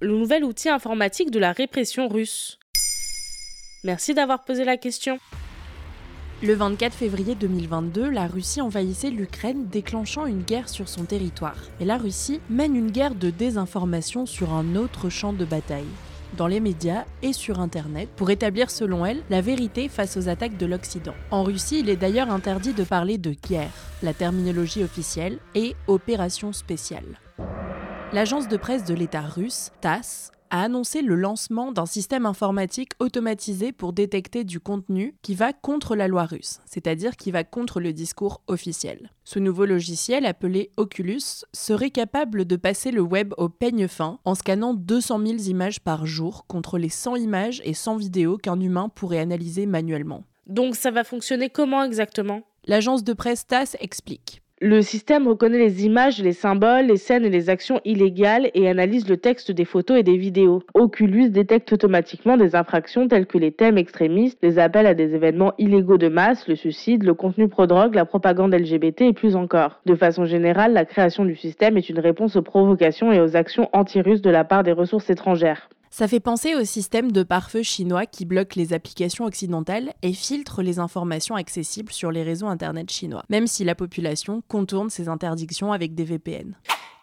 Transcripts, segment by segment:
Le nouvel outil informatique de la répression russe Merci d'avoir posé la question. Le 24 février 2022, la Russie envahissait l'Ukraine, déclenchant une guerre sur son territoire. Et la Russie mène une guerre de désinformation sur un autre champ de bataille dans les médias et sur Internet pour établir selon elle la vérité face aux attaques de l'Occident. En Russie, il est d'ailleurs interdit de parler de guerre, la terminologie officielle, et opération spéciale. L'agence de presse de l'État russe, TASS, a annoncé le lancement d'un système informatique automatisé pour détecter du contenu qui va contre la loi russe, c'est-à-dire qui va contre le discours officiel. Ce nouveau logiciel, appelé Oculus, serait capable de passer le web au peigne fin en scannant 200 000 images par jour contre les 100 images et 100 vidéos qu'un humain pourrait analyser manuellement. Donc ça va fonctionner comment exactement? L'agence de presse TASS explique. Le système reconnaît les images, les symboles, les scènes et les actions illégales et analyse le texte des photos et des vidéos. Oculus détecte automatiquement des infractions telles que les thèmes extrémistes, les appels à des événements illégaux de masse, le suicide, le contenu pro-drogue, la propagande LGBT et plus encore. De façon générale, la création du système est une réponse aux provocations et aux actions anti-russes de la part des ressources étrangères. Ça fait penser au système de pare-feu chinois qui bloque les applications occidentales et filtre les informations accessibles sur les réseaux Internet chinois, même si la population contourne ces interdictions avec des VPN.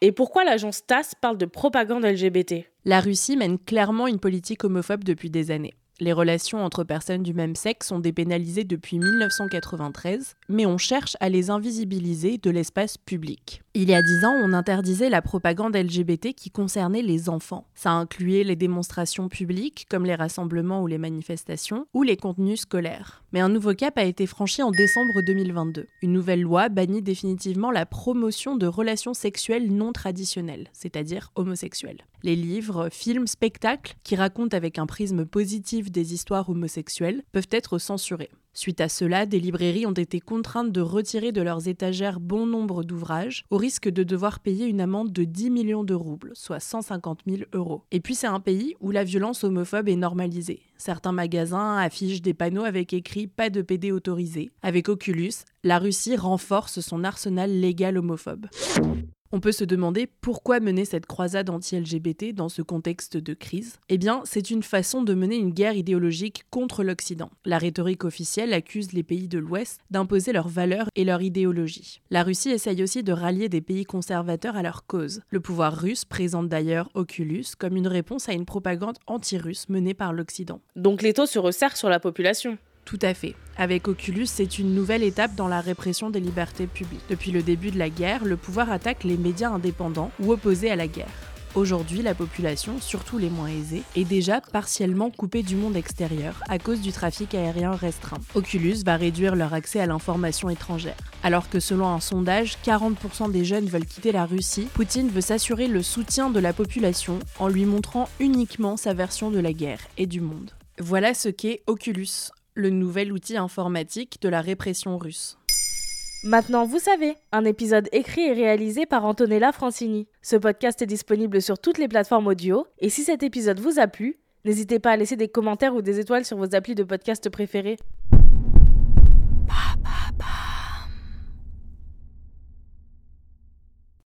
Et pourquoi l'agence TASS parle de propagande LGBT La Russie mène clairement une politique homophobe depuis des années. Les relations entre personnes du même sexe sont dépénalisées depuis 1993, mais on cherche à les invisibiliser de l'espace public. Il y a dix ans, on interdisait la propagande LGBT qui concernait les enfants. Ça incluait les démonstrations publiques, comme les rassemblements ou les manifestations, ou les contenus scolaires. Mais un nouveau cap a été franchi en décembre 2022. Une nouvelle loi bannit définitivement la promotion de relations sexuelles non traditionnelles, c'est-à-dire homosexuelles. Les livres, films, spectacles qui racontent avec un prisme positif des histoires homosexuelles peuvent être censurés. Suite à cela, des librairies ont été contraintes de retirer de leurs étagères bon nombre d'ouvrages, au risque de devoir payer une amende de 10 millions de roubles, soit 150 000 euros. Et puis c'est un pays où la violence homophobe est normalisée. Certains magasins affichent des panneaux avec écrit Pas de PD autorisé. Avec Oculus, la Russie renforce son arsenal légal homophobe. On peut se demander pourquoi mener cette croisade anti-LGBT dans ce contexte de crise Eh bien, c'est une façon de mener une guerre idéologique contre l'Occident. La rhétorique officielle accuse les pays de l'Ouest d'imposer leurs valeurs et leur idéologie. La Russie essaye aussi de rallier des pays conservateurs à leur cause. Le pouvoir russe présente d'ailleurs Oculus comme une réponse à une propagande anti-russe menée par l'Occident. Donc l'étau se resserre sur la population. Tout à fait. Avec Oculus, c'est une nouvelle étape dans la répression des libertés publiques. Depuis le début de la guerre, le pouvoir attaque les médias indépendants ou opposés à la guerre. Aujourd'hui, la population, surtout les moins aisés, est déjà partiellement coupée du monde extérieur à cause du trafic aérien restreint. Oculus va réduire leur accès à l'information étrangère. Alors que selon un sondage, 40% des jeunes veulent quitter la Russie, Poutine veut s'assurer le soutien de la population en lui montrant uniquement sa version de la guerre et du monde. Voilà ce qu'est Oculus, le nouvel outil informatique de la répression russe. Maintenant, vous savez, un épisode écrit et réalisé par Antonella Francini. Ce podcast est disponible sur toutes les plateformes audio, et si cet épisode vous a plu, n'hésitez pas à laisser des commentaires ou des étoiles sur vos applis de podcast préférés.